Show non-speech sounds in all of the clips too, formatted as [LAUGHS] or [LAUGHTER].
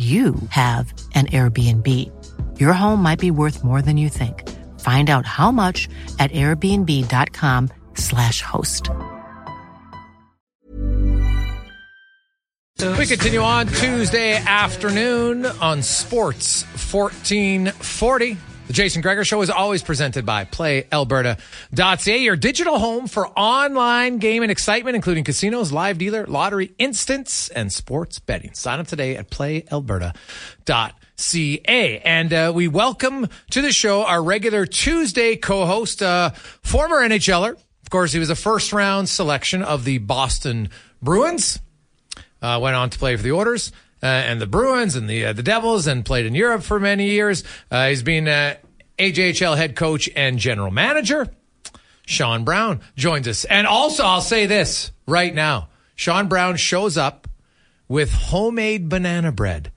you have an Airbnb. Your home might be worth more than you think. Find out how much at airbnb.com/slash host. We continue on Tuesday afternoon on Sports 1440. The Jason Gregor Show is always presented by PlayAlberta.ca, your digital home for online game and excitement, including casinos, live dealer, lottery, instants, and sports betting. Sign up today at PlayAlberta.ca. And uh, we welcome to the show our regular Tuesday co-host, uh, former NHLer. Of course, he was a first round selection of the Boston Bruins. Uh, went on to play for the Oilers uh, and the Bruins and the uh, the Devils, and played in Europe for many years. Uh, he's been uh, AJHL head coach and general manager. Sean Brown joins us, and also I'll say this right now: Sean Brown shows up with homemade banana bread.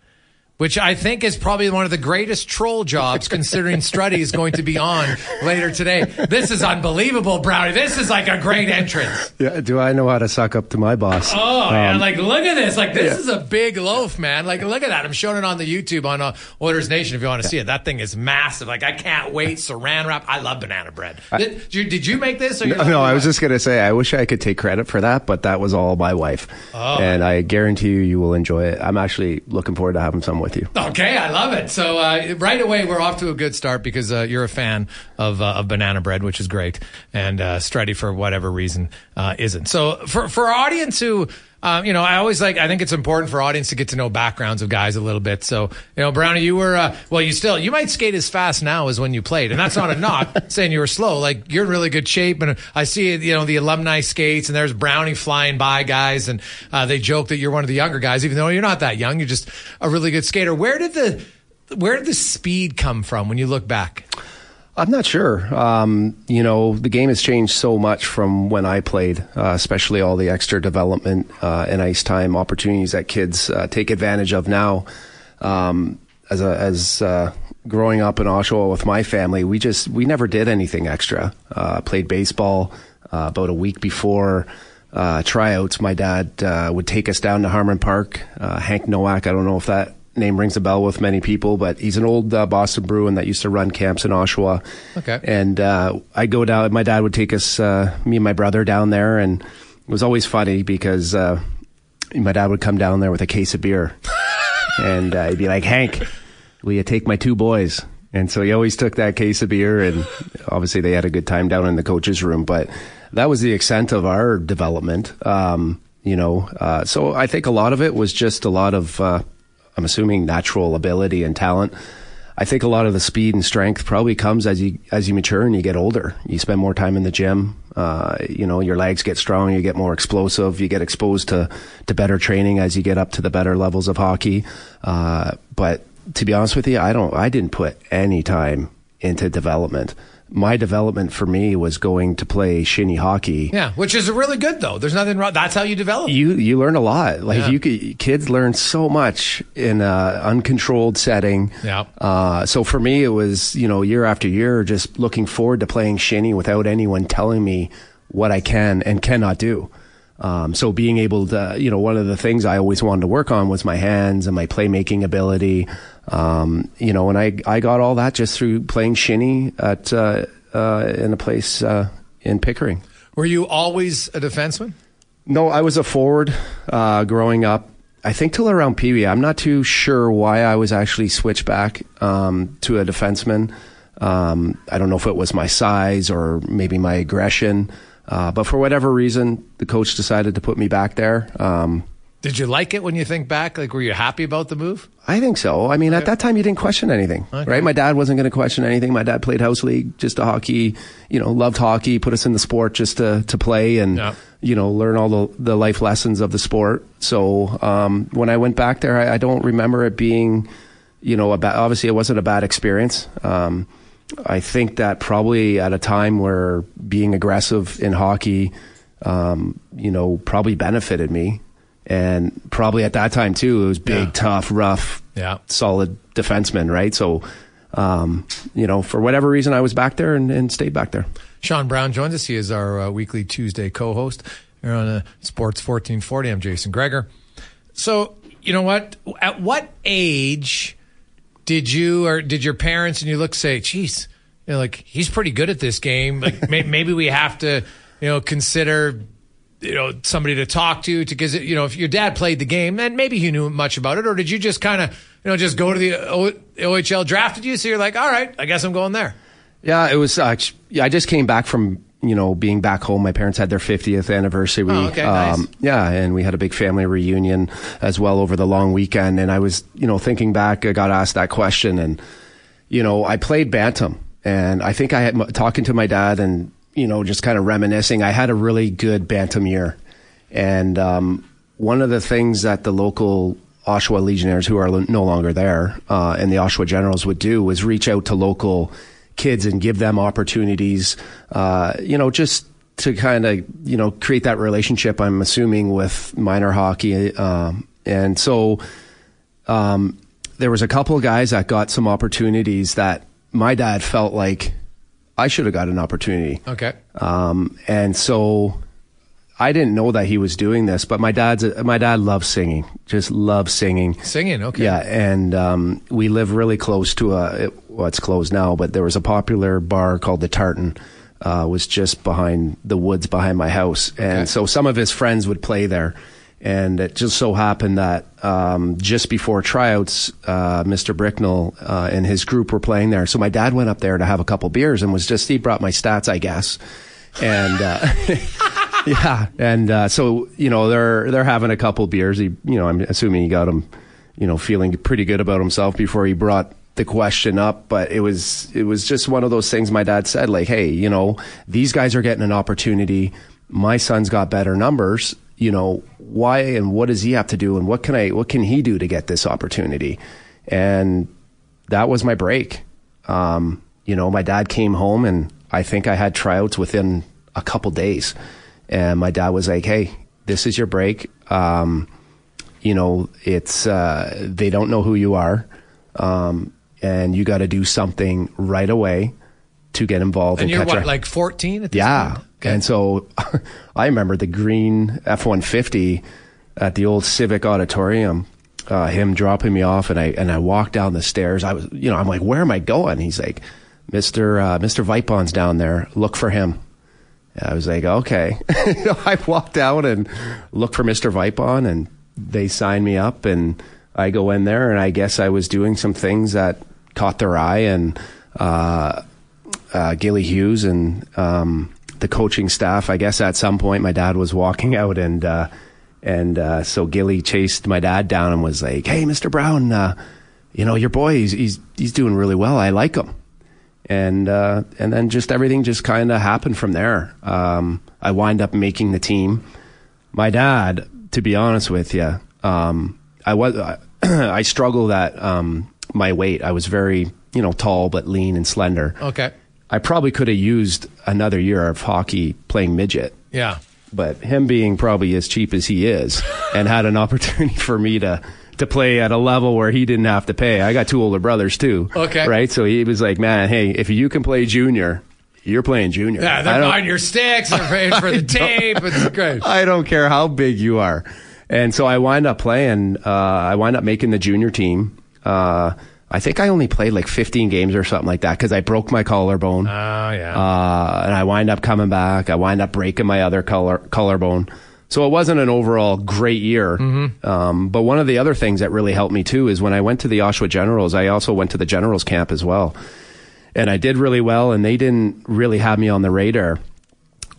Which I think is probably one of the greatest troll jobs, considering [LAUGHS] Struddy is going to be on later today. This is unbelievable, Brownie. This is like a great entrance. Yeah, do I know how to suck up to my boss? Oh, man, like look at this. Like this is a big loaf, man. Like look at that. I'm showing it on the YouTube on uh, Oilers Nation if you want to see it. That thing is massive. Like I can't wait. Saran wrap. I love banana bread. Did, did you, did you make this? Or No, no, I was just gonna say I wish I could take credit for that, but that was all my wife, Oh. and I guarantee you, you will enjoy it. I'm actually looking forward to having some with you. Okay, I love it. So uh, right away, we're off to a good start because uh, you're a fan of, uh, of banana bread, which is great, and uh, Struddy for whatever reason uh, isn't. So for for our audience who. Um, you know, I always like. I think it's important for audience to get to know backgrounds of guys a little bit. So, you know, Brownie, you were uh, well. You still you might skate as fast now as when you played, and that's not a knock [LAUGHS] saying you were slow. Like you're in really good shape, and I see you know the alumni skates, and there's Brownie flying by guys, and uh, they joke that you're one of the younger guys, even though you're not that young. You're just a really good skater. Where did the where did the speed come from when you look back? I'm not sure. Um, you know, the game has changed so much from when I played, uh, especially all the extra development uh, and ice time opportunities that kids uh, take advantage of now. Um, as a, as uh, growing up in Oshawa with my family, we just we never did anything extra. Uh, played baseball uh, about a week before tryouts. My dad would take us down to Harmon Park. Hank Nowak. I don't know if that name rings a bell with many people, but he's an old uh, Boston Bruin that used to run camps in Oshawa. Okay. And uh, I go down. My dad would take us, uh, me and my brother, down there, and it was always funny because uh, my dad would come down there with a case of beer, [LAUGHS] and uh, he'd be like, "Hank, will you take my two boys?" And so he always took that case of beer, and obviously they had a good time down in the coaches' room. But that was the extent of our development. Um, you know, uh, so I think a lot of it was just a lot of, uh, I'm assuming, natural ability and talent. I think a lot of the speed and strength probably comes as you as you mature and you get older. You spend more time in the gym. Uh, you know, your legs get strong, you get more explosive, you get exposed to to better training as you get up to the better levels of hockey. Uh, but to be honest with you, I don't. I didn't put any time into development my development for me was going to play shinny hockey. Yeah, which is really good though. There's nothing wrong. That's how you develop. You you learn a lot. Like yeah. you could, kids learn so much in an uncontrolled setting. Yeah. Uh, so for me, it was you know year after year just looking forward to playing shinny without anyone telling me what I can and cannot do. Um, so being able to, you know, one of the things I always wanted to work on was my hands and my playmaking ability. Um, you know, and I, I got all that just through playing shinny at, uh, uh, in a place, uh, in Pickering. Were you always a defenseman? No, I was a forward, uh, growing up. I think till around Pee Wee. I'm not too sure why I was actually switched back, um, to a defenseman. Um, I don't know if it was my size or maybe my aggression. Uh, but for whatever reason, the coach decided to put me back there. Um, did you like it when you think back? Like, were you happy about the move? I think so. I mean, okay. at that time, you didn't question anything, okay. right? My dad wasn't going to question anything. My dad played house league, just a hockey, you know, loved hockey, put us in the sport just to, to play and, yeah. you know, learn all the, the life lessons of the sport. So, um, when I went back there, I, I, don't remember it being, you know, a bad, obviously it wasn't a bad experience. Um, I think that probably at a time where being aggressive in hockey, um, you know, probably benefited me. And probably at that time too, it was big, yeah. tough, rough, yeah. solid defenseman, right? So, um, you know, for whatever reason, I was back there and, and stayed back there. Sean Brown joins us. He is our uh, weekly Tuesday co-host here on uh, Sports 1440. I'm Jason Gregor. So, you know what? At what age did you or did your parents and you look say, "Geez, you know, like he's pretty good at this game. Like may, [LAUGHS] maybe we have to, you know, consider." You know, somebody to talk to, to because it you know, if your dad played the game, then maybe he knew much about it, or did you just kind of, you know, just go to the o- OHL drafted you, so you're like, all right, I guess I'm going there. Yeah, it was. Uh, yeah, I just came back from you know, being back home, my parents had their 50th anniversary. Oh, okay, um, nice. Yeah, and we had a big family reunion as well over the long weekend. And I was, you know, thinking back, I got asked that question, and you know, I played bantam, and I think I had talking to my dad, and you know, just kind of reminiscing. I had a really good bantam year, and um, one of the things that the local Oshawa Legionnaires, who are no longer there, uh, and the Oshawa Generals would do was reach out to local kids and give them opportunities, uh, you know, just to kind of, you know, create that relationship, I'm assuming, with minor hockey. Um, and so um, there was a couple of guys that got some opportunities that my dad felt like I should have got an opportunity. Okay. Um, and so I didn't know that he was doing this, but my dad's my dad loves singing, just loves singing. Singing, okay. Yeah, and um, we live really close to a well, it's closed now, but there was a popular bar called the Tartan. Uh, was just behind the woods behind my house, and okay. so some of his friends would play there. And it just so happened that um, just before tryouts, uh, Mr. Bricknell uh, and his group were playing there. So my dad went up there to have a couple beers and was just he brought my stats, I guess, and. [LAUGHS] [LAUGHS] [LAUGHS] Yeah, and uh, so you know they're they're having a couple beers. He, you know, I'm assuming he got him, you know, feeling pretty good about himself before he brought the question up. But it was it was just one of those things. My dad said, like, hey, you know, these guys are getting an opportunity. My son's got better numbers. You know, why and what does he have to do, and what can I what can he do to get this opportunity? And that was my break. Um, you know, my dad came home, and I think I had tryouts within a couple days and my dad was like, "Hey, this is your break. Um, you know, it's uh, they don't know who you are, um, and you got to do something right away to get involved." And, and you're what, a- like 14 Yeah, okay. and so [LAUGHS] I remember the green F one fifty at the old Civic Auditorium. Uh, him dropping me off, and I and I walked down the stairs. I was, you know, I'm like, "Where am I going?" He's like, "Mister uh, Mister Vipon's down there. Look for him." I was like, okay. [LAUGHS] I walked out and looked for Mr. Vipon and they signed me up and I go in there and I guess I was doing some things that caught their eye and, uh, uh, Gilly Hughes and, um, the coaching staff, I guess at some point my dad was walking [LAUGHS] out and, uh, and, uh, so Gilly chased my dad down and was like, Hey, Mr. Brown, uh, you know, your boy, he's he's, he's doing really well. I like him. And uh, and then just everything just kind of happened from there. Um, I wind up making the team. My dad, to be honest with you, um, I was I [CLEARS THROAT] struggled at um, my weight. I was very you know tall but lean and slender. Okay. I probably could have used another year of hockey playing midget Yeah. but him being probably as cheap as he is and had an opportunity [LAUGHS] for me to to play at a level where he didn't have to pay. I got two older brothers too. Okay. Right? So he was like, "Man, hey, if you can play junior, you're playing junior." Yeah, they're buying your sticks. They're paying for [LAUGHS] the tape. It's great. [LAUGHS] I don't care how big you are. And so I wind up playing. Uh, I wind up making the junior team. Uh, I think I only played like 15 games or something like that because I broke my collarbone. Oh yeah. Uh, and I wind up coming back. I wind up breaking my other collar, collarbone. So it wasn't an overall great year. Um, but one of the other things that really helped me too is when I went to the Oshawa Generals, I also went to the Generals camp as well. And I did really well, and they didn't really have me on the radar.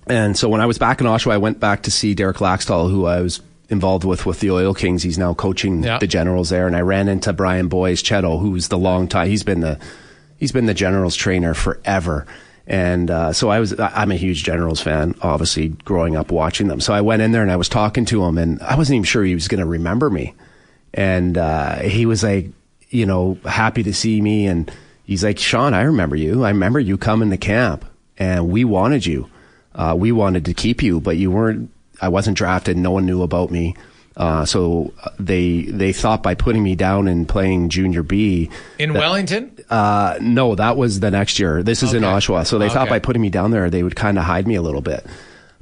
And so when I was back in Oshawa, I went back to see Derek Laxdal, who I was involved with with the Oil Kings. He's now coaching Yeah. the Generals there, and I ran into Brian Boyes Chetto, who's the long time. He's been the he's been the Generals trainer forever. And uh, so I was I'm a huge Generals fan, obviously growing up watching them. So I went in there and I was talking to him, and I wasn't even sure he was going to remember me. And uh, he was like, you know, happy to see me, and he's like, Sean, I remember you. I remember you coming to camp, and we wanted you. Uh, we wanted to keep you, but you weren't. I wasn't drafted. No one knew about me. Uh, so they they thought by putting me down and playing junior B. in Wellington. Uh, no, that was the next year. This is in Oshawa. So they thought by putting me down there, they would kind of hide me a little bit.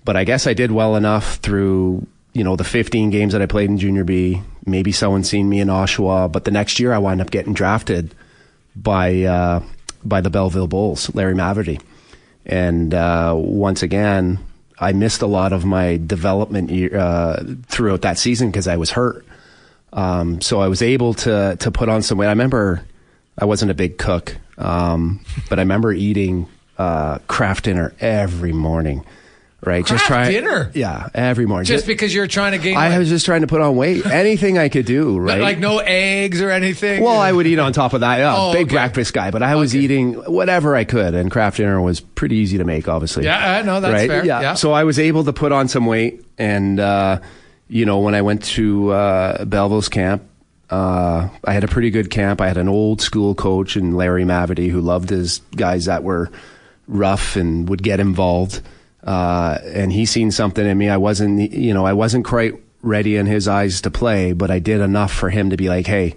But I guess I did well enough through, you know, the 15 games that I played in junior B. Maybe someone seen me in Oshawa, but the next year I wound up getting drafted by, uh, by the Belleville Bulls, Larry Mavety. And, uh, once again, I missed a lot of my development uh, throughout that season because I was hurt. Um, so I was able to to put on some weight. I remember I wasn't a big cook, um, but I remember eating uh, Kraft Dinner every morning. Right, just try dinner? Yeah, every morning. Just because you're trying to gain I weight. was just trying to put on weight. [LAUGHS] Anything I could do. Right, like no eggs or anything. well, I would eat on top of that. Yeah, Oh, big okay. breakfast guy, but I was Okay. eating whatever I could, and Kraft Dinner was pretty easy to make. Obviously, Yeah, I know that's right? fair. Yeah. Yeah. So I was able to put on some weight, and uh, you know, when I went to uh, Belleville's camp, uh, I had a pretty good camp. I had an old school coach and Larry Mavety who loved his guys that were rough and would get involved. Uh, and he seen something in me. I wasn't, you know, I wasn't quite ready in his eyes to play, but I did enough for him to be like, hey.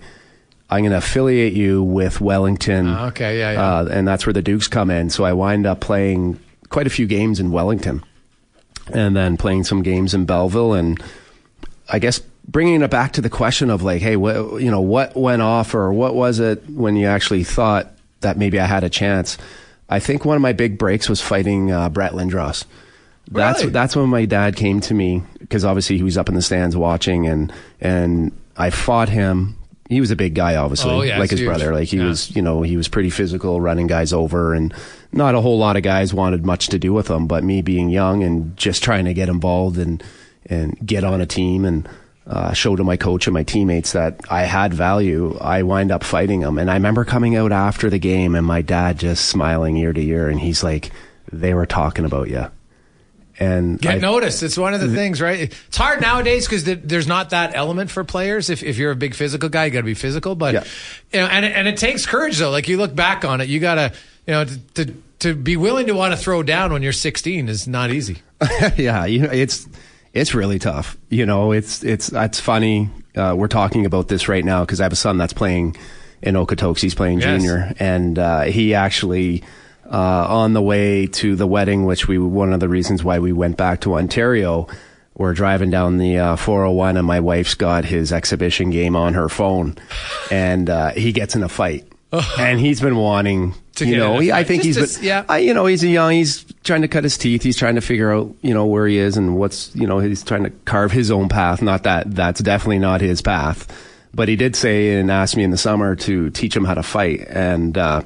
I'm going to affiliate you with Wellington. Ah, okay, yeah, yeah. Uh, and that's where the Dukes come in. So I wind up playing quite a few games in Wellington and then playing some games in Belleville. And I guess bringing it back to the question of like, hey, what, you know, what went off or what was it when you actually thought that maybe I had a chance? I think one of my big breaks was fighting uh, Brett Lindros. That's Really? that's when my dad came to me because obviously he was up in the stands watching and and I fought him. He was a big guy, obviously, Oh, yeah, like his huge. brother. Like he Yeah. was, you know, he was pretty physical, running guys over, and not a whole lot of guys wanted much to do with him. But me being young and just trying to get involved and and get on a team and uh, show to my coach and my teammates that I had value, I wind up fighting them. And I remember coming out after the game and my dad just smiling ear to ear, and he's like, "They were talking about you." And Get I- noticed. It's one of the things, right? It's hard nowadays because there's not that element for players. If, if you're a big physical guy, you got to be physical. But Yeah. you know, and it, and it takes courage though. Like you look back on it, you got to you know to, to to be willing to want to throw down when you're 16 is not easy. [LAUGHS] yeah, you know, it's it's really tough. You know, it's it's it's funny. Uh, we're talking about this right now because I have a son that's playing in Okotoks. He's playing Yes. junior, and uh, he actually uh, on the way to the wedding, which we one of the reasons why we went back to Ontario. We're driving down the uh, 401, and my wife's got his exhibition game on her phone, and uh, he gets in a fight, [LAUGHS] and he's been wanting. To you get know, he, I think Just he's to- been, yeah. I, you know, he's a young. He's trying to cut his teeth. He's trying to figure out, you know, where he is and what's, you know, he's trying to carve his own path. Not that that's definitely not his path, but he did say and asked me in the summer to teach him how to fight. And uh,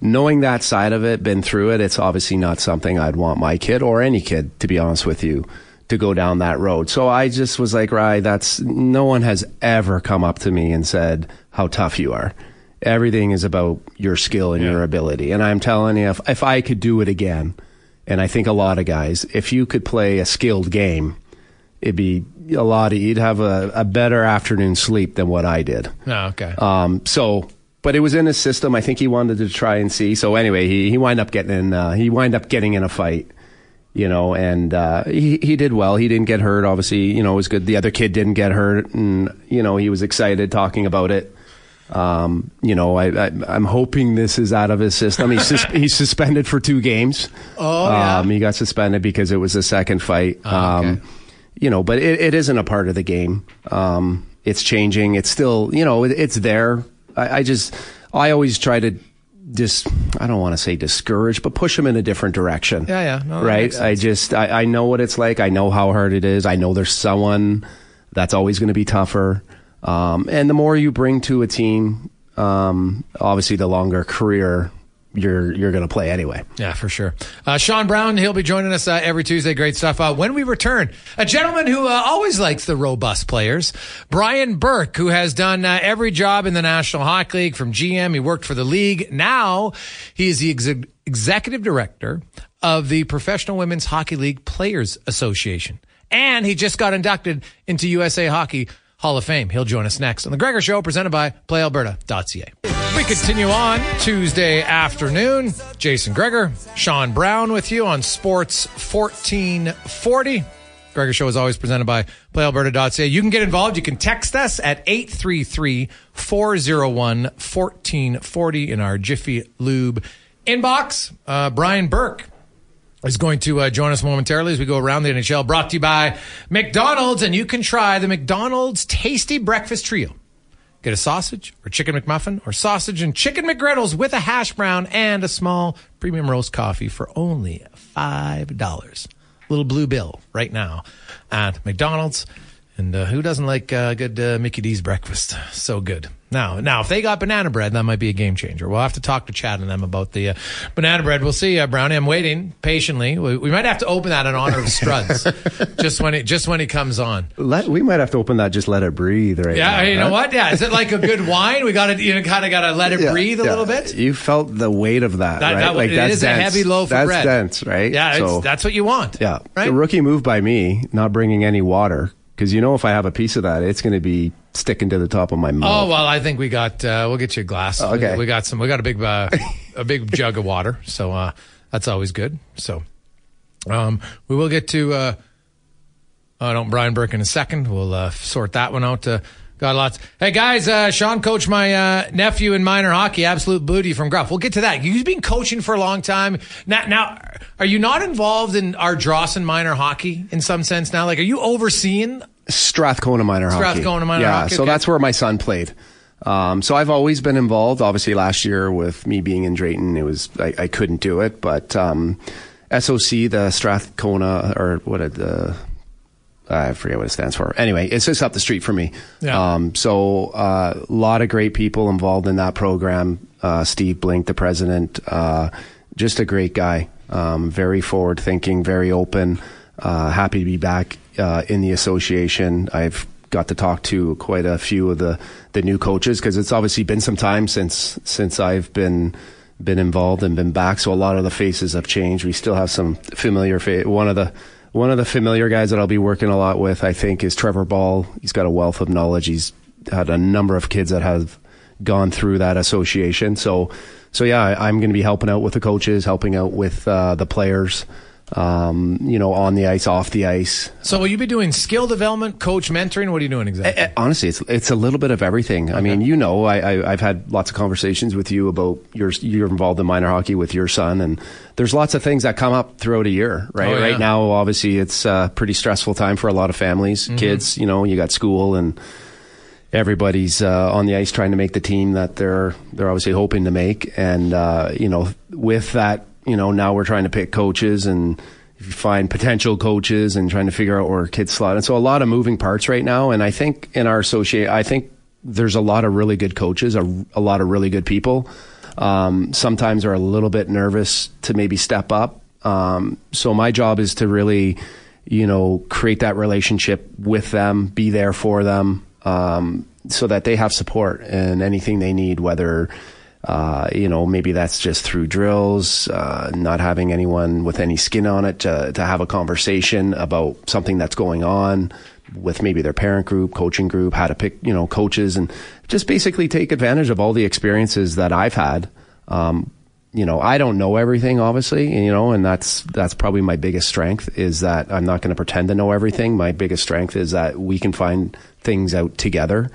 knowing that side of it, been through it, it's obviously not something I'd want my kid or any kid, to be honest with you, to go down that road. So I just was like, right, that's no one has ever come up to me and said how tough you are. Everything is about your skill and Yeah. your ability. And I'm telling you, if, if I could do it again, and I think a lot of guys, if you could play a skilled game, it'd be a lot of, you'd have a, a better afternoon sleep than what I did. No, okay. Um, so, but it was in his system. I think he wanted to try and see. So anyway, he, he wind up getting in, uh, he wind up getting in a fight, you know, and, uh, he, he did well. He didn't get hurt. Obviously, you know, it was good. The other kid didn't get hurt and, you know, he was excited talking about it. Um, you know, I, I, I'm hoping this is out of his system. He's, sus- [LAUGHS] he's suspended for two games. Oh, yeah. Um, he got suspended because it was a second fight. Oh, okay. Um, you know, but it, it isn't a part of the game. Um, it's changing. It's still, you know, it, it's there. I, I just, I always try to just, I don't want to say discourage, but push them in a different direction. Yeah, yeah. No, right. I just, I, I know what it's like. I know how hard it is. I know there's someone that's always going to be tougher. Um, and the more you bring to a team, um, obviously the longer career you're, you're going to play anyway. Yeah, for sure. Uh, Sean Brown, he'll be joining us uh, every Tuesday. Great stuff. Uh, when we return, a gentleman who uh, always likes the robust players, Brian Burke, who has done uh, every job in the National Hockey League from GM. He worked for the league. Now he is the ex- executive director of the Professional Women's Hockey League Players Association. And he just got inducted into USA Hockey Hall of Fame. He'll join us next on The Gregor Show, presented by PlayAlberta.ca. We continue on Tuesday afternoon. Jason Gregor, Sean Brown with you on Sports 1440. Gregor Show is always presented by PlayAlberta.ca. You can get involved. You can text us at 833-401-1440 in our Jiffy Lube inbox. Uh, Brian Burke is going to uh, join us momentarily as we go around the NHL. Brought to you by McDonald's, and you can try the McDonald's Tasty Breakfast Trio. Get a sausage or chicken McMuffin or sausage and chicken McGriddles with a hash brown and a small premium roast coffee for only $5. Little blue bill right now at McDonald's. And uh, who doesn't like uh, good uh, Mickey D's breakfast? So good. Now, now, if they got banana bread, that might be a game changer. We'll have to talk to Chad and them about the uh, banana bread. We'll see, uh, Brownie. I'm waiting patiently. We, we might have to open that in honor of Struds, [LAUGHS] just when it just when he comes on. Let, we might have to open that. Just let it breathe right Yeah, now, you know what? Yeah, is it like a good [LAUGHS] wine? We got to you know kind of got to let it Yeah, breathe a yeah. little bit. You felt the weight of that, That- right? that- like it that's is a heavy loaf of that's bread. dense, right? Yeah, So, it's, that's what you want. yeah. right. The rookie move by me, not bringing any water, because you know if I have a piece of that, it's going to be sticking to the top of my mouth. Oh well, I think we got. Uh, we'll get you a glass. Okay. We got some. We got a big, uh, a big [LAUGHS] jug of water. So uh, that's always good. So um, we will get to. Uh, uh, don't Brian Burke in a second. We'll uh, sort that one out. Uh, got lots. Hey guys, uh, Sean coached my uh, nephew in minor hockey, absolute booty from Gruff. We'll get to that. You've been coaching for a long time. Now, now, are you not involved in our Drawson minor hockey in some sense now? Like, are you overseeing? Strathcona minor hockey. Strathcona minor yeah, hockey, so okay. that's where my son played. Um, so I've always been involved. Obviously, last year with me being in Drayton, it was I, I couldn't do it. But um, SOC, the Strathcona, or what it, the I forget what it stands for. Anyway, it's just up the street for me. Yeah. Um, so uh, a lot of great people involved in that program. Uh, Steve Blink, the president, uh, just a great guy. Um, very forward thinking, very open. Uh, happy to be back uh, in the association. I've got to talk to quite a few of the, the new coaches because it's obviously been some time since since I've been been involved and been back. So a lot of the faces have changed. We still have some familiar fa- one of the one of the familiar guys that I'll be working a lot with, I think, is Trevor Ball. He's got a wealth of knowledge. He's had a number of kids that have gone through that association. So, so yeah, I, I'm going to be helping out with the coaches, helping out with uh, the players. Um, you know, on the ice, off the ice. So will you be doing skill development, coach mentoring? What are you doing exactly? Eh, honestly, it's it's a little bit of everything. I mean, you know, I, I I've had lots of conversations with you about your you're involved in minor hockey with your son, and there's lots of things that come up throughout a year. Right, Oh, yeah. right now, obviously, it's a pretty stressful time for a lot of families, Mm-hmm. kids. You know, you got school and everybody's uh, on the ice trying to make the team that they're they're obviously hoping to make, and uh, you know, with that, you know, now we're trying to pick coaches and find potential coaches and trying to figure out where kids slot. And so a lot of moving parts right now. And I think in our associate, I think there's a lot of really good coaches, a, a lot of really good people. Um, sometimes are a little bit nervous to maybe step up. Um, so my job is to really, you know, create that relationship with them, be there for them, um, so that they have support and anything they need, whether uh, you know, maybe that's just through drills, uh, not having anyone with any skin on it to, to have a conversation about something that's going on with maybe their parent group, coaching group, how to pick, you know, coaches and just basically take advantage of all the experiences that I've had. Um, you know, I don't know everything, obviously, you know, and that's, that's probably my biggest strength is that I'm not going to pretend to know everything. My biggest strength is that we can find things out together,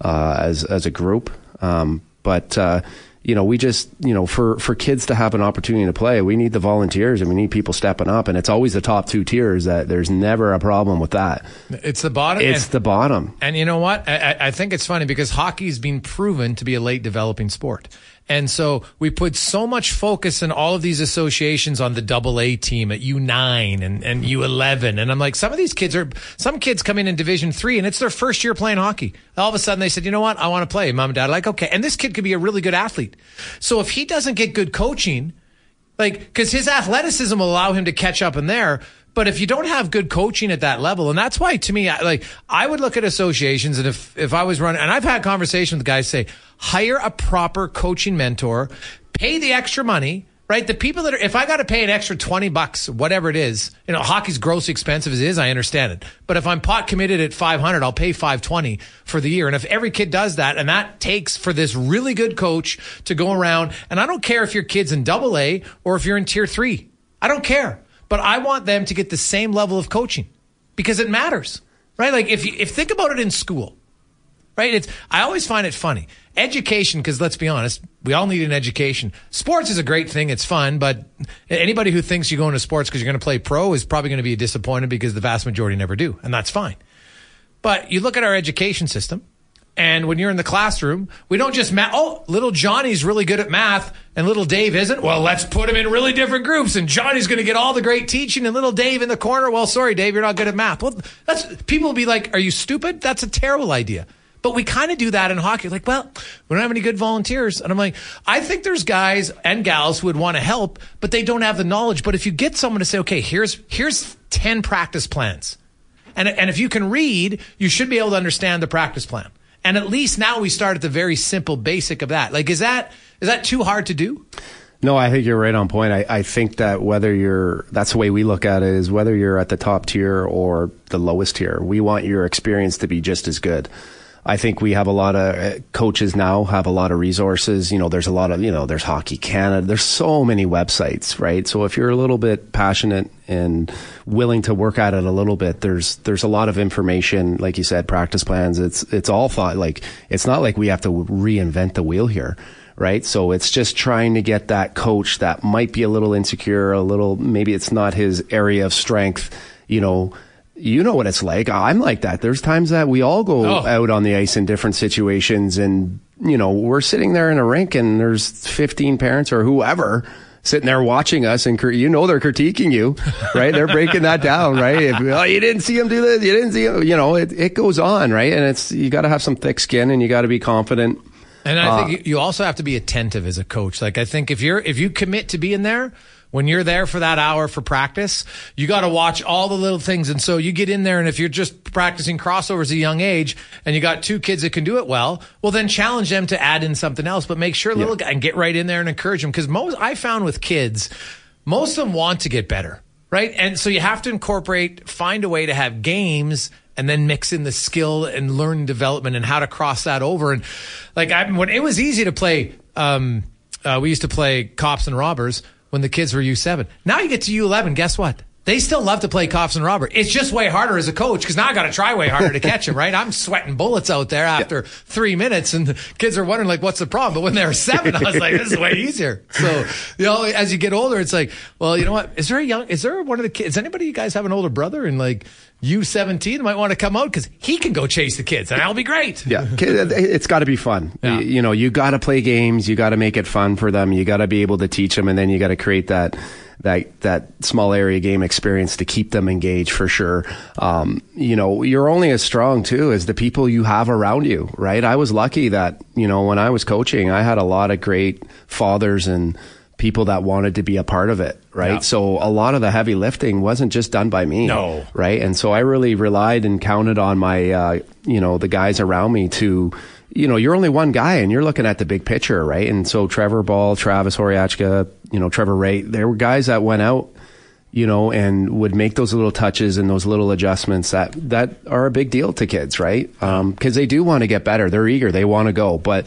uh, as, as a group. Um, but, uh, you know, we just, you know, for, for kids to have an opportunity to play, we need the volunteers and we need people stepping up. And it's always the top two tiers that there's never a problem with that. It's the bottom. It's and, the bottom. And you know what? I, I think it's funny because hockey's been proven to be a late developing sport. And so we put so much focus in all of these associations on the double A team at U9 and, and U11. And I'm like, some of these kids are, some kids come in in division three and it's their first year playing hockey. All of a sudden they said, you know what? I want to play. Mom and dad are like, okay. And this kid could be a really good athlete. So if he doesn't get good coaching, like, cause his athleticism will allow him to catch up in there. But if you don't have good coaching at that level, and that's why to me, I, like I would look at associations, and if if I was running, and I've had conversations with guys say, hire a proper coaching mentor, pay the extra money. Right, the people that are, if I got to pay an extra 20 bucks, whatever it is, you know, hockey's grossly expensive as it is, I understand it. But if I'm pot committed at 500, I'll pay 520 for the year. And if every kid does that, and that takes for this really good coach to go around, and I don't care if your kid's in double A or if you're in tier three, I don't care but I want them to get the same level of coaching because it matters, right? Like if you, if think about it in school, right? It's I always find it funny. Education, because let's be honest, we all need an education. Sports is a great thing; it's fun, but anybody who thinks you go into sports because you're going to play pro is probably going to be disappointed because the vast majority never do, and that's fine. But you look at our education system, and when you're in the classroom, we don't just math. Oh, little Johnny's really good at math and little Dave isn't. Well, let's put him in really different groups and Johnny's going to get all the great teaching and little Dave in the corner. Well, sorry, Dave, you're not good at math. Well, that's people will be like, are you stupid? That's a terrible idea. But we kind of do that in hockey. Like, well, we don't have any good volunteers. And I'm like, I think there's guys and gals who would want to help, but they don't have the knowledge. But if you get someone to say, okay, here's, here's 10 practice plans. And, and if you can read, you should be able to understand the practice plan. And at least now we start at the very simple basic of that. Like, is that, is that too hard to do? No, I think you're right on point. I, I think that whether you're, that's the way we look at it is whether you're at the top tier or the lowest tier, we want your experience to be just as good. I think we have a lot of uh, coaches now have a lot of resources. You know, there's a lot of, you know, there's Hockey Canada. There's so many websites, right? So if you're a little bit passionate and willing to work at it a little bit, there's, there's a lot of information. Like you said, practice plans. It's, it's all thought like, it's not like we have to reinvent the wheel here. Right. So it's just trying to get that coach that might be a little insecure, a little, maybe it's not his area of strength, you know, you know what it's like. I'm like that. There's times that we all go oh. out on the ice in different situations and, you know, we're sitting there in a rink and there's 15 parents or whoever sitting there watching us and you know they're critiquing you, right? they're breaking that down, right? If, oh, you didn't see him do this, you didn't see him, you know, it, it goes on, right? And it's, you got to have some thick skin and you got to be confident. And I uh, think you also have to be attentive as a coach. Like I think if you're, if you commit to being there, when you're there for that hour for practice, you got to watch all the little things. And so you get in there, and if you're just practicing crossovers at a young age, and you got two kids that can do it well, well, then challenge them to add in something else. But make sure little yeah. guy and get right in there and encourage them because most I found with kids, most of them want to get better, right? And so you have to incorporate, find a way to have games and then mix in the skill and learn development and how to cross that over. And like I, when it was easy to play, um, uh, we used to play cops and robbers when the kids were U7. Now you get to U11. Guess what? They still love to play cops and robber. It's just way harder as a coach because now I got to try way harder to catch him, right? I'm sweating bullets out there after yeah. three minutes and the kids are wondering like, what's the problem? But when they were seven, I was like, this is way easier. So, you know, as you get older, it's like, well, you know what? Is there a young, is there one of the kids, does anybody you guys have an older brother and like you 17 might want to come out because he can go chase the kids and that'll be great. Yeah. It's got to be fun. Yeah. You, you know, you got to play games. You got to make it fun for them. You got to be able to teach them and then you got to create that, that that small area game experience to keep them engaged for sure. Um, you know, you're only as strong too as the people you have around you, right? I was lucky that you know when I was coaching, I had a lot of great fathers and people that wanted to be a part of it, right? Yeah. So a lot of the heavy lifting wasn't just done by me, No. right? And so I really relied and counted on my, uh, you know, the guys around me to, you know, you're only one guy and you're looking at the big picture, right? And so Trevor Ball, Travis Horiachka, you know, Trevor Ray, there were guys that went out, you know, and would make those little touches and those little adjustments that, that are a big deal to kids, right? Um, cause they do want to get better. They're eager. They want to go. But,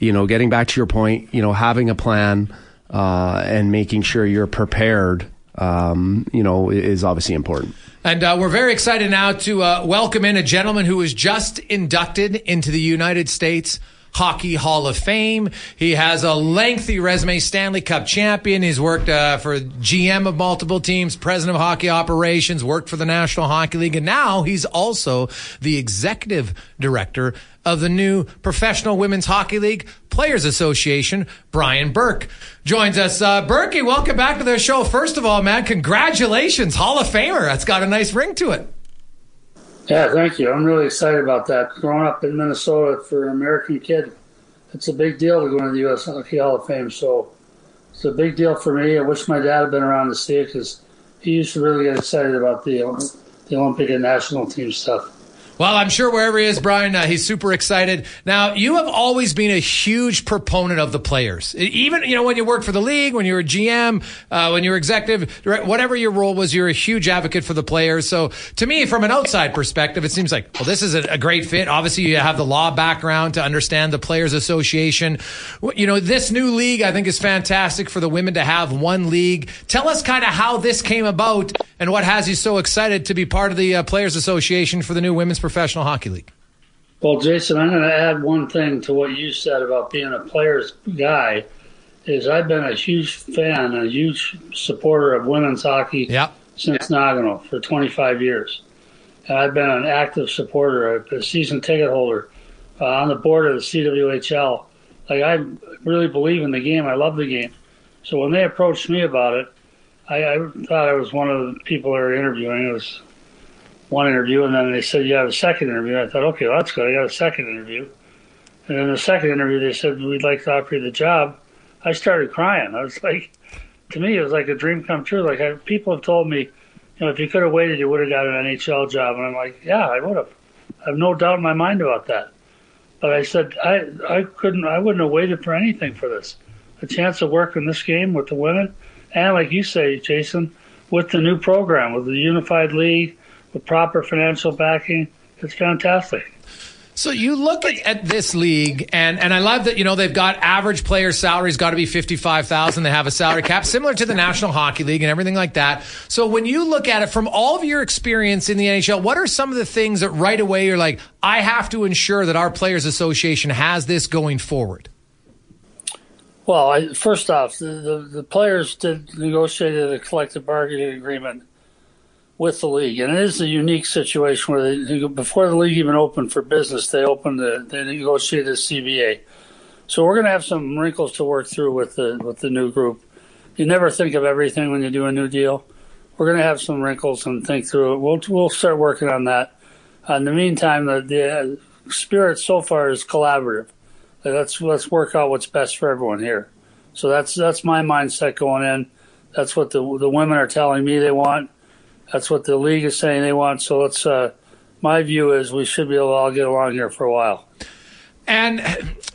you know, getting back to your point, you know, having a plan, uh, and making sure you're prepared, um, you know, is obviously important. And uh, we're very excited now to uh, welcome in a gentleman who was just inducted into the United States Hockey Hall of Fame. He has a lengthy resume, Stanley Cup champion. He's worked uh, for GM of multiple teams, president of hockey operations, worked for the National Hockey League, and now he's also the executive director of the new Professional Women's Hockey League Players Association. Brian Burke joins us. Uh, Berkey, welcome back to the show. First of all, man, congratulations, Hall of Famer. That's got a nice ring to it. Yeah, thank you. I'm really excited about that. Growing up in Minnesota for an American kid, it's a big deal to go into the U.S. Hockey Hall of Fame. So it's a big deal for me. I wish my dad had been around to see it because he used to really get excited about the the Olympic and national team stuff. Well, I'm sure wherever he is, Brian, uh, he's super excited. Now, you have always been a huge proponent of the players. Even, you know, when you worked for the league, when you were a GM, uh, when you were executive, whatever your role was, you're a huge advocate for the players. So to me, from an outside perspective, it seems like, well, this is a, a great fit. Obviously, you have the law background to understand the Players Association. You know, this new league, I think, is fantastic for the women to have one league. Tell us kind of how this came about and what has you so excited to be part of the uh, Players Association for the new Women's Professional Hockey League. Well, Jason, I'm going to add one thing to what you said about being a player's guy. Is I've been a huge fan, a huge supporter of women's hockey Yep. since Nagano for 25 years. And I've been an active supporter, a season ticket holder, uh, on the board of the CWHL. Like I really believe in the game. I love the game. So when they approached me about it, I, I thought I was one of the people they were interviewing. It was one interview, and then they said you have a second interview. I thought, okay, well, that's good. I got a second interview. And then the second interview, they said we'd like to offer you the job. I started crying. I was [LAUGHS] like, to me, it was like a dream come true. Like I, people have told me, you know, if you could have waited, you would have got an NHL job. And I'm like, yeah, I would have. I have no doubt in my mind about that. But I said I I couldn't I wouldn't have waited for anything for this. A chance to work in this game with the women, and like you say, Jason, with the new program, with the unified league, with proper financial backing, it's fantastic. So you look at, at this league, and, and I love that you know they've got average player salaries got to be fifty five thousand. They have a salary cap similar to the National Hockey League and everything like that. So when you look at it from all of your experience in the NHL, what are some of the things that right away you're like, I have to ensure that our Players Association has this going forward? Well, I, first off, the, the, the players did negotiated a collective bargaining agreement with the league, and it is a unique situation where they, before the league even opened for business, they opened the they negotiated a CBA. So we're going to have some wrinkles to work through with the with the new group. You never think of everything when you do a new deal. We're going to have some wrinkles and think through it. We'll we'll start working on that. Uh, in the meantime, the, the spirit so far is collaborative. Let's let's work out what's best for everyone here. So that's that's my mindset going in. That's what the the women are telling me they want. That's what the league is saying they want. So let's. Uh, my view is we should be able to all get along here for a while. And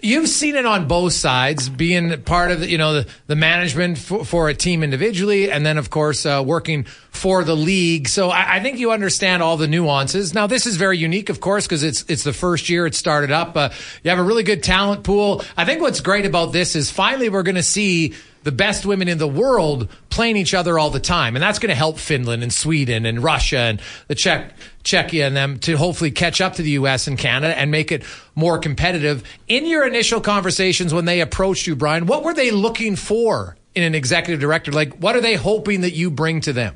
you've seen it on both sides, being part of you know the, the management for, for a team individually, and then of course uh, working for the league. So I, I, think you understand all the nuances. Now this is very unique, of course, because it's it's the first year it started up. Uh, you have a really good talent pool. I think what's great about this is finally we're going to see the best women in the world playing each other all the time. And that's going to help Finland and Sweden and Russia and the Czech, Czechia and them to hopefully catch up to the US and Canada and make it more competitive. In your initial conversations when they approached you, Brian, what were they looking for in an executive director? Like, what are they hoping that you bring to them?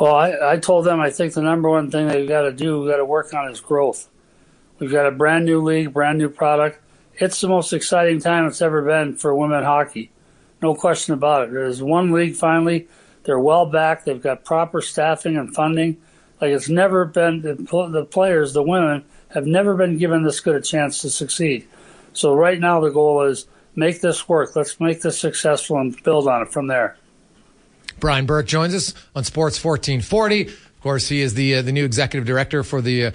Well, I, I told them I think the number one thing they've got to do, we've got to work on is growth. We've got a brand new league, brand new product. It's the most exciting time it's ever been for women hockey. No question about it. There's one league finally. They're well back. They've got proper staffing and funding. Like it's never been the, players, the women have never been given this good a chance to succeed. So right now the goal is make this work. Let's make this successful and build on it from there. Brian Burke joins us on Sports 1440. Of course, he is the uh, the new executive director for the uh,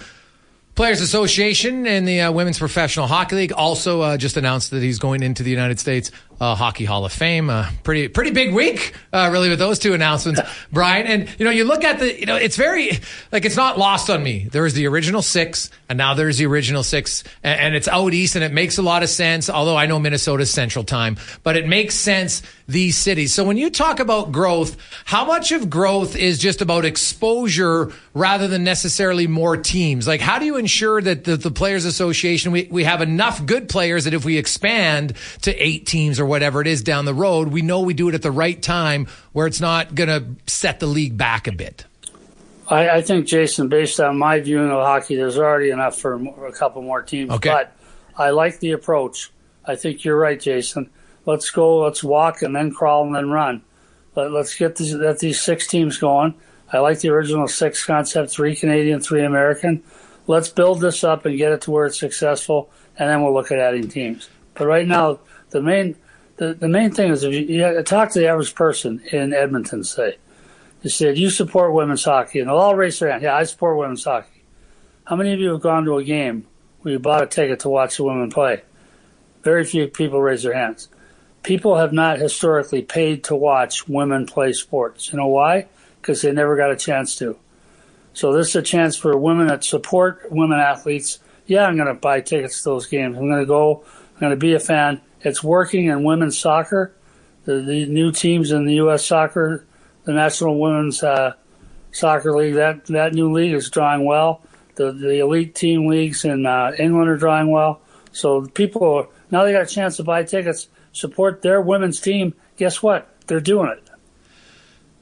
Players Association and the uh, Women's Professional Hockey League. Also, uh, just announced that he's going into the United States uh, Hockey Hall of Fame. Uh, pretty pretty big week, uh, really, with those two announcements, [LAUGHS] Brian. And you know, you look at the, you know, it's very like it's not lost on me. There is the original six, and now there's the original six, and, and it's out east, and it makes a lot of sense. Although I know Minnesota's Central Time, but it makes sense these cities. So when you talk about growth, how much of growth is just about exposure rather than necessarily more teams? Like, how do you ensure that the, the Players Association we we have enough good players that if we expand to eight teams or whatever it is down the road, we know we do it at the right time where it's not going to set the league back a bit. I, I, think, Jason, based on my viewing of hockey, there's already enough for a couple more teams. Okay. But I like the approach. I think you're right, Jason. Let's go, let's walk, and then crawl, and then run. But Let, us get these, get these six teams going. I like the original six concept three Canadian, three American. Let's build this up and get it to where it's successful, and then we'll look at adding teams. But right now, the main the, the main thing is if you, you talk to the average person in Edmonton, say, you said, you support women's hockey, and they'll all raise their. Yeah, I support women's hockey. How many of you have gone to a game where you bought a ticket to watch the women play? Very few people raise their hands. People have not historically paid to watch women play sports. You know why? Because they never got a chance to. So this is a chance for women that support women athletes. Yeah, I'm going to buy tickets to those games. I'm going to go. I'm going to be a fan. It's working in women's soccer. The, the new teams in the U.S. soccer, the National Women's uh, Soccer League, that, that new league is drawing well. The, the elite team leagues in uh, England are drawing well. So people now they got a chance to buy tickets, support their women's team. Guess what? They're doing it.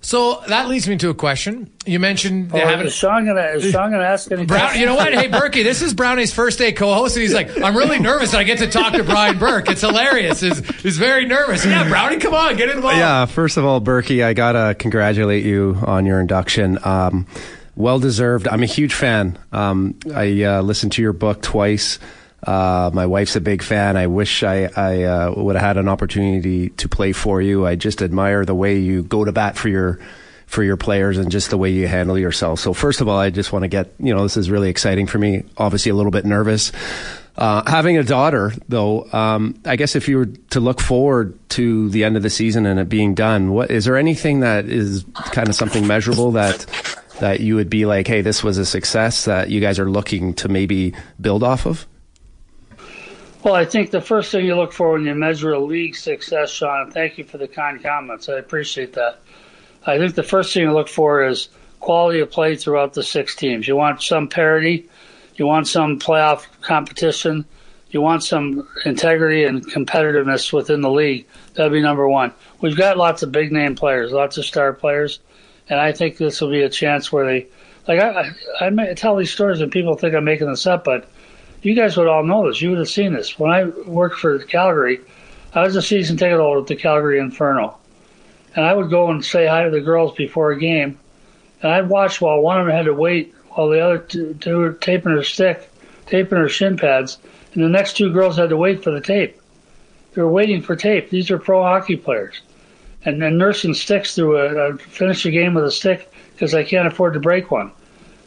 So that leads me to a question. You mentioned oh, having, is Sean gonna is Sean gonna ask any Brown, You know what? Hey [LAUGHS] Burkie, this is Brownie's first day co-host, and he's like, I'm really nervous that I get to talk to Brian Burke. It's hilarious. He's, he's very nervous. Yeah, Brownie, come on, get involved. Yeah, first of all, Burkie, I gotta congratulate you on your induction. Um, well deserved. I'm a huge fan. Um, I uh, listened to your book twice. Uh, my wife's a big fan. I wish I, I uh, would have had an opportunity to play for you. I just admire the way you go to bat for your for your players and just the way you handle yourself. So first of all, I just want to get you know this is really exciting for me. Obviously, a little bit nervous. Uh, having a daughter, though, um, I guess if you were to look forward to the end of the season and it being done, what is there anything that is kind of something measurable that that you would be like, hey, this was a success that you guys are looking to maybe build off of? Well, I think the first thing you look for when you measure a league success, Sean, thank you for the kind comments. I appreciate that. I think the first thing you look for is quality of play throughout the six teams. You want some parity, you want some playoff competition, you want some integrity and competitiveness within the league. That'd be number one. We've got lots of big name players, lots of star players, and I think this will be a chance where they, like I, I, I tell these stories and people think I'm making this up, but you guys would all know this. You would have seen this. When I worked for Calgary, I was a season ticket holder at the Calgary Inferno. And I would go and say hi to the girls before a game. And I'd watch while one of them had to wait while the other two, were taping her stick, taping her shin pads. And the next two girls had to wait for the tape. They were waiting for tape. These are pro hockey players. And then nursing sticks through a, a finish a game with a stick because I can't afford to break one.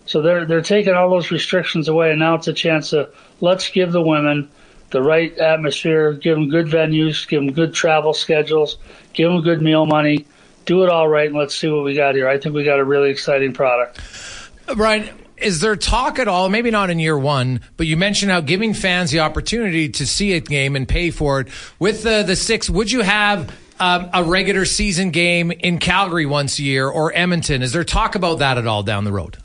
So they're they're taking all those restrictions away, and now it's a chance to let's give the women the right atmosphere, give them good venues, give them good travel schedules, give them good meal money, do it all right, and let's see what we got here. I think we got a really exciting product. Brian, is there talk at all, maybe not in year one, but you mentioned how giving fans the opportunity to see a game and pay for it. With the, the six, would you have um, a regular season game in Calgary once a year or Edmonton? Is there talk about that at all down the road?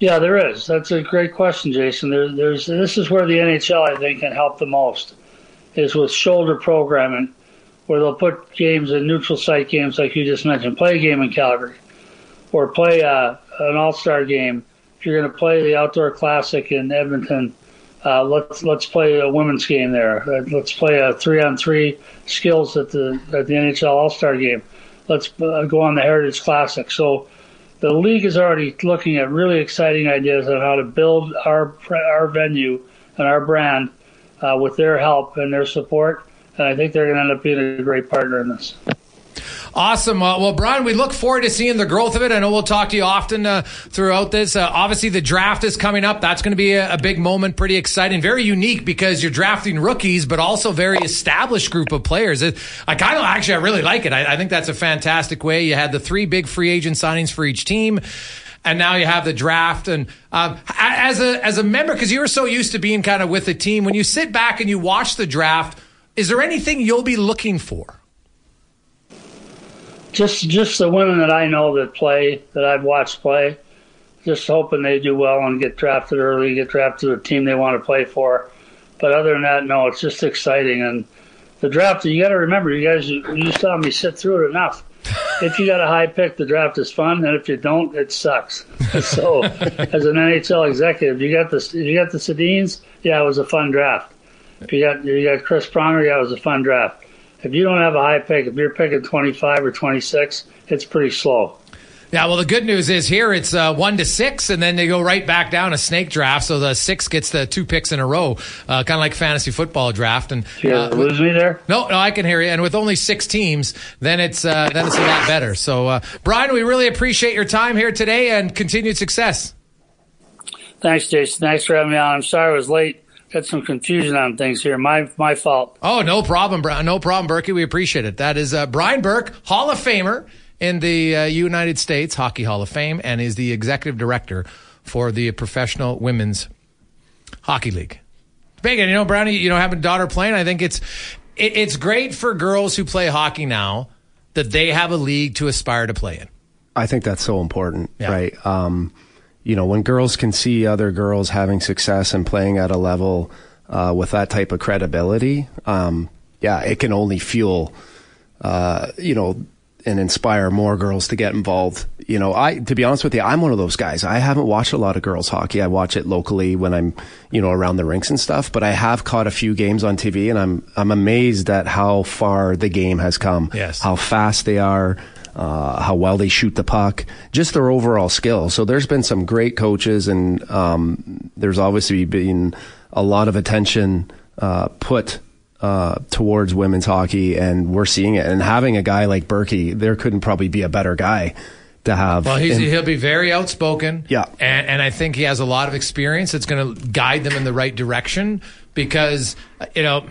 Yeah, there is. That's a great question, Jason. There, there's this is where the NHL I think can help the most is with shoulder programming, where they'll put games in neutral site games like you just mentioned. Play a game in Calgary, or play uh, an All Star game. If you're going to play the Outdoor Classic in Edmonton, uh, let's let's play a women's game there. Uh, let's play a three on three skills at the at the NHL All Star game. Let's uh, go on the Heritage Classic. So the league is already looking at really exciting ideas on how to build our our venue and our brand uh, with their help and their support. and I think they're going to end up being a great partner in this. Awesome. Uh, well, Brian, we look forward to seeing the growth of it. I know we'll talk to you often uh, throughout this. Uh, obviously, the draft is coming up. That's going to be a, a, big moment. Pretty exciting. Very unique because you're drafting rookies, but also very established group of players. It, I kind of actually, I really like it. I, I think that's a fantastic way. You had the three big free agent signings for each team and now you have the draft. And um, as a as a member, because you were so used to being kind of with the team, when you sit back and you watch the draft, is there anything you'll be looking for? Just just the women that I know that play that I've watched play. Just hoping they do well and get drafted early, get drafted to the team they want to play for. But other than that, no, it's just exciting. And the draft, you got to remember, you guys, you, saw me sit through it enough. [LAUGHS] if you got a high pick, the draft is fun, and if you don't, it sucks. [LAUGHS] so, as an NHL executive, you got the you got the Sedins, yeah, it was a fun draft. If you got you got Chris Pronger, yeah, it was a fun draft if you don't have a high pick, if you're picking 25 or 26, it's pretty slow. Yeah, well, the good news is here it's uh, one to six, and then they go right back down a snake draft. So the six gets the two picks in a row, uh, kind of like fantasy football draft. And uh, lose me there? No, no, I can hear you. And with only six teams, then it's uh, then it's a lot better. So, uh, Brian, we really appreciate your time here today, and continued success. Thanks, Jason. Thanks for having me on. I'm sorry I was late got some confusion on things here. My my fault. Oh, no problem, bro. no problem, Burkie. We appreciate it. That is uh, Brian Burke, Hall of Famer in the uh, United States Hockey Hall of Fame, and is the executive director for the Professional Women's Hockey League. Big, you know, Brownie, you know, having a daughter playing, I think it's it, it's great for girls who play hockey now that they have a league to aspire to play in. I think that's so important, yeah. right? Um, you know, when girls can see other girls having success and playing at a level uh, with that type of credibility, um, yeah, it can only fuel, uh, you know, and inspire more girls to get involved. You know, I to be honest with you, I'm one of those guys. I haven't watched a lot of girls hockey. I watch it locally when I'm, you know, around the rinks and stuff, but I have caught a few games on TV and I'm I'm amazed at how far the game has come. Yes. How fast they are, uh, how well they shoot the puck, just their overall skill. So there's been some great coaches, and um, there's obviously been a lot of attention uh, put uh, towards women's hockey, and we're seeing it. And having a guy like Burkie, there couldn't probably be a better guy to have. Well, he'll be very outspoken. Yeah. And, and, I think he has a lot of experience that's going to guide them in the right direction because, you know,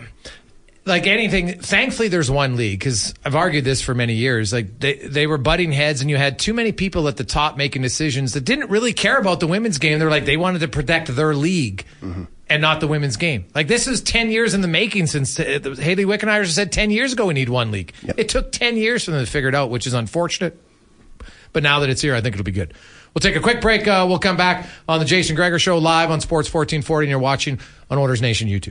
like anything, thankfully there's one league because I've argued this for many years. Like they, they were butting heads and you had too many people at the top making decisions that didn't really care about the women's game. They're like, they wanted to protect their league mm-hmm. and not the women's game. Like this is 10 years in the making since uh, Hayley Wickenheiser said 10 years ago we need one league. Yep. It took 10 years for them to figure it out, which is unfortunate. But now that it's here, I think it'll be good. We'll take a quick break. Uh, we'll come back on the Jason Gregor Show live on Sports 1440 and you're watching on Oilers Nation YouTube.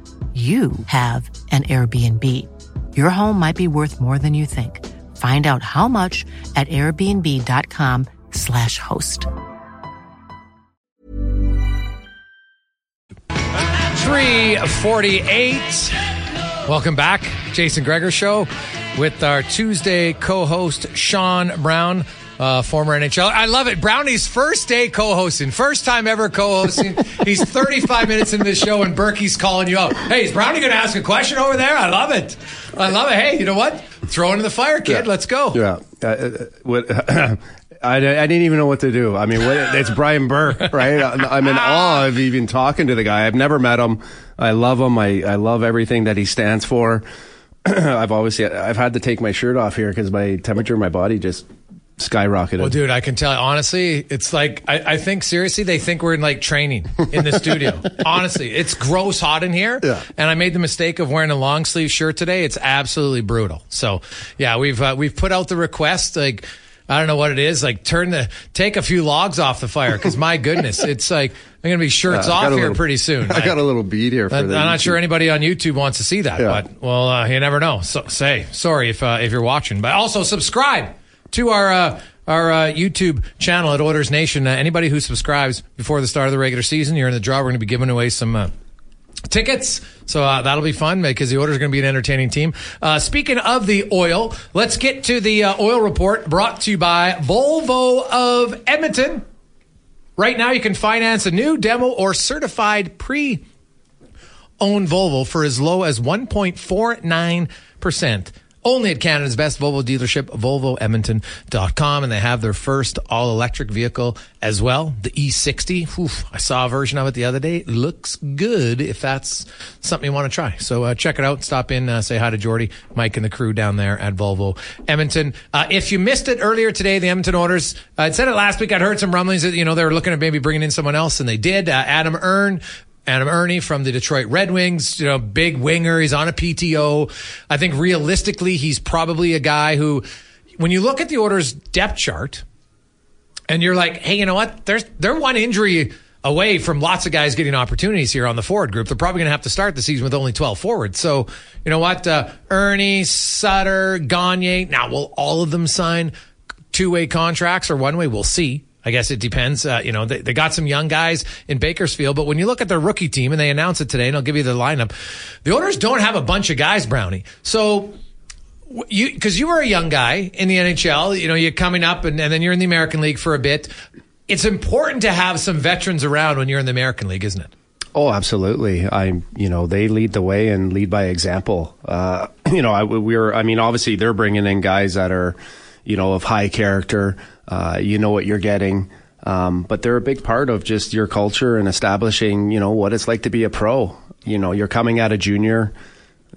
you have an Airbnb. Your home might be worth more than you think. Find out how much at airbnb.com/slash host. 348. Welcome back. Jason Gregor Show with our Tuesday co host, Sean Brown uh, former NHL. I love it. Brownie's first day co-hosting, first time ever co-hosting. [LAUGHS] He's 35 minutes into the show, and Burkie's calling you out. Hey, is Brownie going to ask a question over there? I love it. I love it. Hey, you know what? Throw into the fire, kid. Yeah. Let's go. Yeah. Uh, uh, what, [COUGHS] I, I didn't even know what to do. I mean, what, it's Brian Burke, [LAUGHS] right? I'm in awe of even talking to the guy. I've never met him. I love him. I, I love everything that he stands for. [CLEARS THROAT] I've always I've had to take my shirt off here because my temperature in my body just skyrocketed. Well, dude, I can tell. Honestly, it's like I, I think seriously they think we're in like training in the studio. [LAUGHS] honestly, it's gross hot in here. Yeah. And I made the mistake of wearing a long sleeve shirt today. It's absolutely brutal. So yeah, we've uh, we've put out the request like. I don't know what it is. Like, turn the take a few logs off the fire because my goodness, [LAUGHS] it's like I'm gonna be shirts Yeah, off here little- pretty soon. I got a little bead here for I'm the not sure anybody on YouTube wants to see that, Yeah. but well, uh, you never know. So say sorry if uh, if you're watching, but also subscribe to our uh, our uh, YouTube channel at Oilers Nation. Uh, anybody who subscribes before the start of the regular season, you're in the draw. We're going to be giving away some. Uh, tickets. So uh, that'll be fun because the Oilers are going to be an entertaining team. Uh, speaking of the oil, let's get to the uh, oil report brought to you by Volvo of Edmonton. Right now, you can finance a new demo or certified pre owned Volvo for as low as 1.49%. Only at Canada's best Volvo dealership, VolvoEdmonton.com. And they have their first all electric vehicle as well, the E60. Oof, I saw a version of it the other day. Looks good if that's something you want to try. So uh, check it out. Stop in, uh, say hi to Jordy, Mike, and the crew down there at Volvo Edmonton. Uh, if you missed it earlier today, the Edmonton Oilers, uh, I said it last week. I'd heard some rumblings that, you know, they were looking at maybe bringing in someone else, and they did. Uh, Adam Erne Adam Erne from the Detroit Red Wings, you know, big winger. He's on a PTO. I think realistically, he's probably a guy who, when you look at the Oilers' depth chart, and you're like, hey, you know what? There's they're one injury away from lots of guys getting opportunities here on the forward group. They're probably going to have to start the season with only 12 forwards. So, you know what? Uh, Erne, Sutter, Gagner. Now, will all of them sign two way contracts or one way? We'll see. I guess it depends. Uh, you know, they, they got some young guys in Bakersfield, but when you look at their rookie team and they announce it today, and I'll give you the lineup, the Oilers don't have a bunch of guys, Brownie. So you because you were a young guy in the NHL, you know, you're coming up and, and then you're in the American League for a bit. It's important to have some veterans around when you're in the American League, isn't it? Oh, absolutely. I, you know, they lead the way and lead by example. Uh, [CLEARS THROAT] you know, I, we were, I mean, obviously they're bringing in guys that are, you know, of high character. Uh, you know what you're getting. Um, but they're a big part of just your culture and establishing, you know, what it's like to be a pro. You know, you're coming out of junior.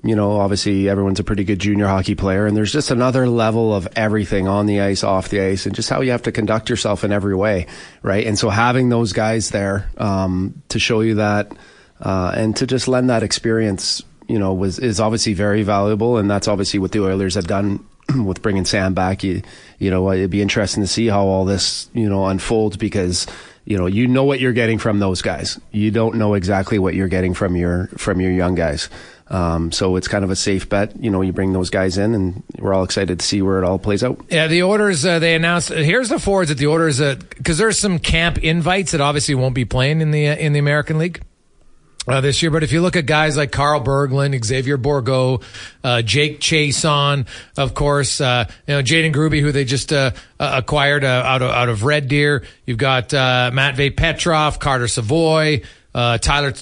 You know, obviously everyone's a pretty good junior hockey player, and there's just another level of everything on the ice, off the ice, and just how you have to conduct yourself in every way, right? And so having those guys there um, to show you that, uh, and to just lend that experience, you know, was is obviously very valuable, and that's obviously what the Oilers have done [CLEARS THROAT] with bringing Sam back. You, you know, it'd be interesting to see how all this, you know, unfolds because you know you know what you're getting from those guys. You don't know exactly what you're getting from your from your young guys. Um, so it's kind of a safe bet. You know, you bring those guys in, and we're all excited to see where it all plays out. Yeah, the Oilers uh, they announced. Here's the forwards that the Oilers because there's some camp invites that obviously won't be playing in the uh, in the American League. Uh, this year, but if you look at guys like Carl Berglund, Xavier Bourgault, uh, Jake Chiasson, of course, uh, you know Jayden Grubbe, who they just uh, uh, acquired uh, out of out of Red Deer. You've got uh, Matvey Petrov, Carter Savoie, Tyler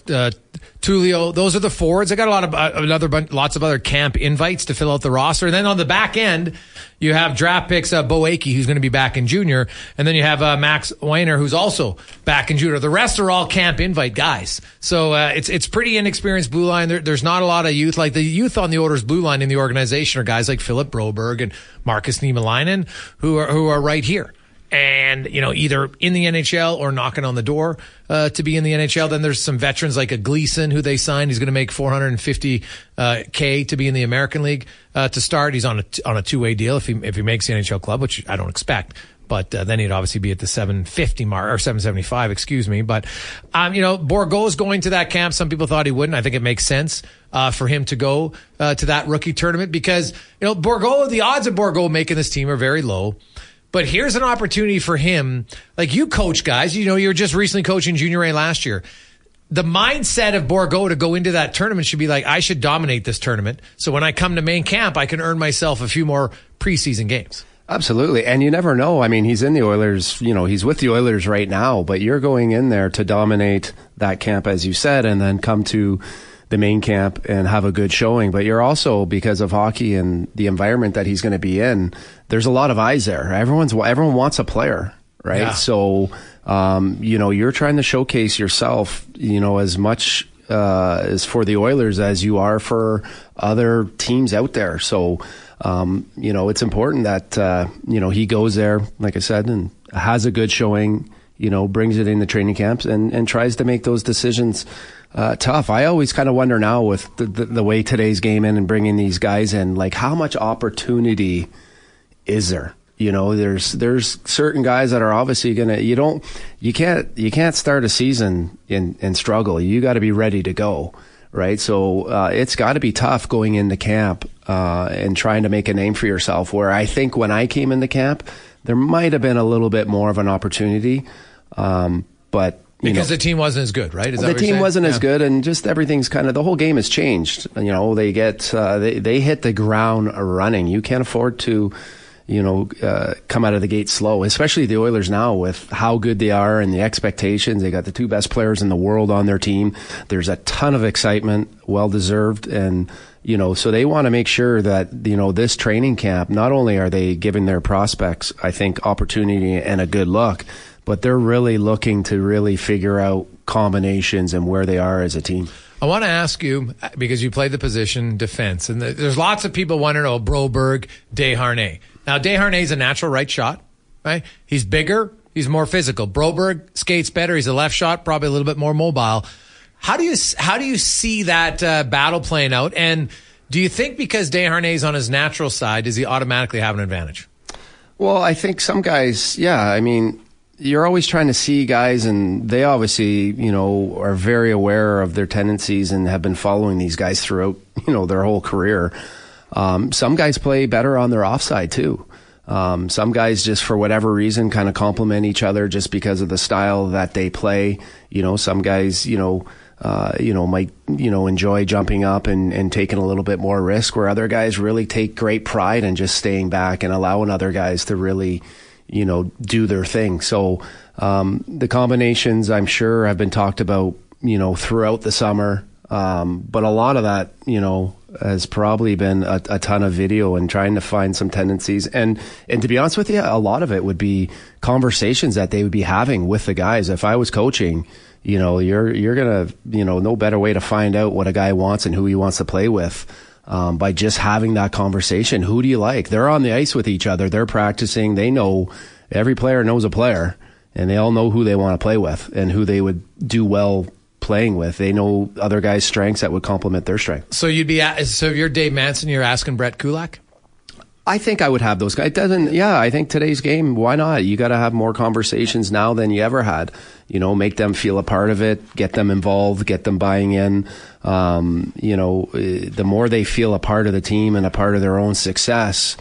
Tullio. Those are the forwards. I got a lot of uh, another lots of other camp invites to fill out the roster. And then on the back end, you have draft picks uh, Beau who's going to be back in junior, and then you have uh, Max Wanner, who's also back in junior. The rest are all camp invite guys. So uh, it's it's pretty inexperienced blue line. There, there's not a lot of youth. Like the youth on the Oilers blue line in the organization are guys like Philip Broberg and Markus Niemelainen, who are who are right here and you know either in the NHL or knocking on the door uh, to be in the NHL. Then there's some veterans like a Gleason who they signed. He's going to make 450 uh, k to be in the American League uh, to start. He's on a on a two way deal if he if he makes the NHL club, which I don't expect. But uh, then he'd obviously be at the 750 mark or 775, excuse me. But um, you know, Bourgault's going to that camp. Some people thought he wouldn't. I think it makes sense uh, for him to go uh, to that rookie tournament because you know Bourgault. The odds of Bourgault making this team are very low. But here's an opportunity for him. Like you coach guys, you know, you were just recently coaching junior A last year. The mindset of Bourgault to go into that tournament should be like, I should dominate this tournament. So when I come to main camp, I can earn myself a few more preseason games. Absolutely. And you never know. I mean, he's in the Oilers, you know, he's with the Oilers right now, but you're going in there to dominate that camp, as you said, and then come to the main camp and have a good showing. But you're also, because of hockey and the environment that he's going to be in, there's a lot of eyes there. Everyone's, everyone wants a player, right? Yeah. So, um, you know, you're trying to showcase yourself, you know, as much uh, as for the Oilers as you are for other teams out there. So, um, you know, it's important that, uh, you know, he goes there, like I said, and has a good showing, you know, brings it in the training camps and, and tries to make those decisions uh, tough. I always kind of wonder now with the, the, the, way today's game in and bringing these guys in, like how much opportunity is there? You know, there's there's certain guys that are obviously gonna you don't you can't you can't start a season and and struggle. You got to be ready to go, right? So uh, it's got to be tough going into camp uh, and trying to make a name for yourself. Where I think when I came into camp, there might have been a little bit more of an opportunity, um, but because know, the team wasn't as good, right? the team wasn't yeah. as good, and just everything's kind of the whole game has changed. You know, they get uh, they they hit the ground running. You can't afford to you know, uh, come out of the gate slow, especially the Oilers now with how good they are and the expectations. They got the two best players in the world on their team. There's a ton of excitement, well deserved. And, you know, so they want to make sure that, you know, this training camp, not only are they giving their prospects, I think, opportunity and a good look, but they're really looking to really figure out combinations and where they are as a team. I want to ask you because you played the position defense, and there's lots of people wondering, oh, Broberg, Desharnais. Now, Desharnais is a natural right shot, right? He's bigger, he's more physical. Broberg skates better. He's a left shot, probably a little bit more mobile. How do you how do you see that uh, battle playing out? And do you think because Desharnais is on his natural side, does he automatically have an advantage? Well, I think some guys, yeah. I mean, you're always trying to see guys, and they obviously, you know, are very aware of their tendencies and have been following these guys throughout, [LAUGHS] you know, their whole career. Um, some guys play better on their offside too. Um, some guys just for whatever reason kind of complement each other just because of the style that they play. You know, some guys, you know, uh, you know, might, you know, enjoy jumping up and, and taking a little bit more risk where other guys really take great pride in just staying back and allowing other guys to really, you know, do their thing. So, um, the combinations I'm sure have been talked about, you know, throughout the summer. Um, but a lot of that, you know, has probably been a, a, ton of video and trying to find some tendencies. And, and to be honest with you, a lot of it would be conversations that they would be having with the guys. If I was coaching, you know, you're, you're to, you know, no better way to find out what a guy wants and who he wants to play with. Um, by just having that conversation, who do you like? They're on the ice with each other. They're practicing. They know every player knows a player and they all know who they want to play with and who they would do well playing with. They know other guys' strengths that would complement their strength. So you'd be so if you're Dave Manson, you're asking Brett Kulak. I think I would have those guys. It doesn't, yeah, I think today's game, why not? You got to have more conversations now than you ever had. You know, make them feel a part of it, get them involved, get them buying in. Um, you know, eh, the more they feel a part of the team and a part of their own success,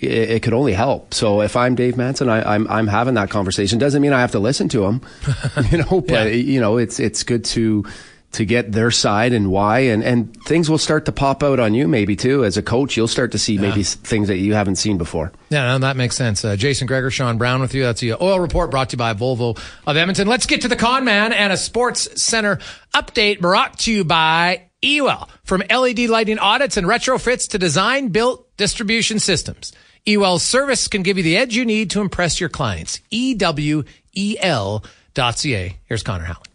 it, it could only help. So if I'm Dave Manson, I, am I'm, I'm having that conversation. Doesn't mean I have to listen to him, [LAUGHS] you know. [LAUGHS] But yeah. you know, it's it's good to to get their side and why, and and things will start to pop out on you maybe too as a coach. You'll start to see yeah. maybe things that you haven't seen before. Yeah, no, that makes sense. Uh, Jason Gregor Sean Brown with you. That's the Oil Report brought to you by Volvo of Edmonton. Let's get to the con man and a Sports Center update brought to you by Ewell. From LED lighting audits and retrofits to design, built distribution systems. Ewell's service can give you the edge you need to impress your clients. E-W-E-L dot C-A. Here's Connor Howland.